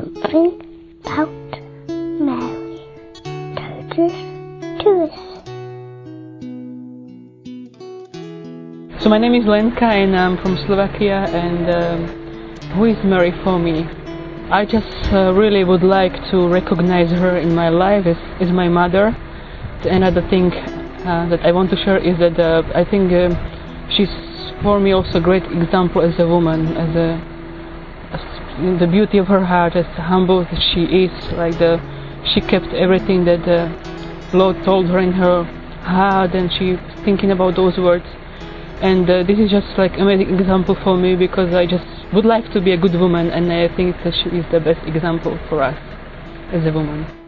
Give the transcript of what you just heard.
something about Mary. Totus. So my name is Lenka and I'm from Slovakia and um, who is Mary for me? I just uh, really would like to recognize her in my life as, as my mother. Another thing uh, that I want to share is that uh, I think uh, she's for me also a great example as a woman, as a the beauty of her heart, as humble as she is, like the she kept everything that the Lord told her in her heart, and she thinking about those words. And uh, this is just like amazing example for me because I just would like to be a good woman, and I think that she is the best example for us as a woman.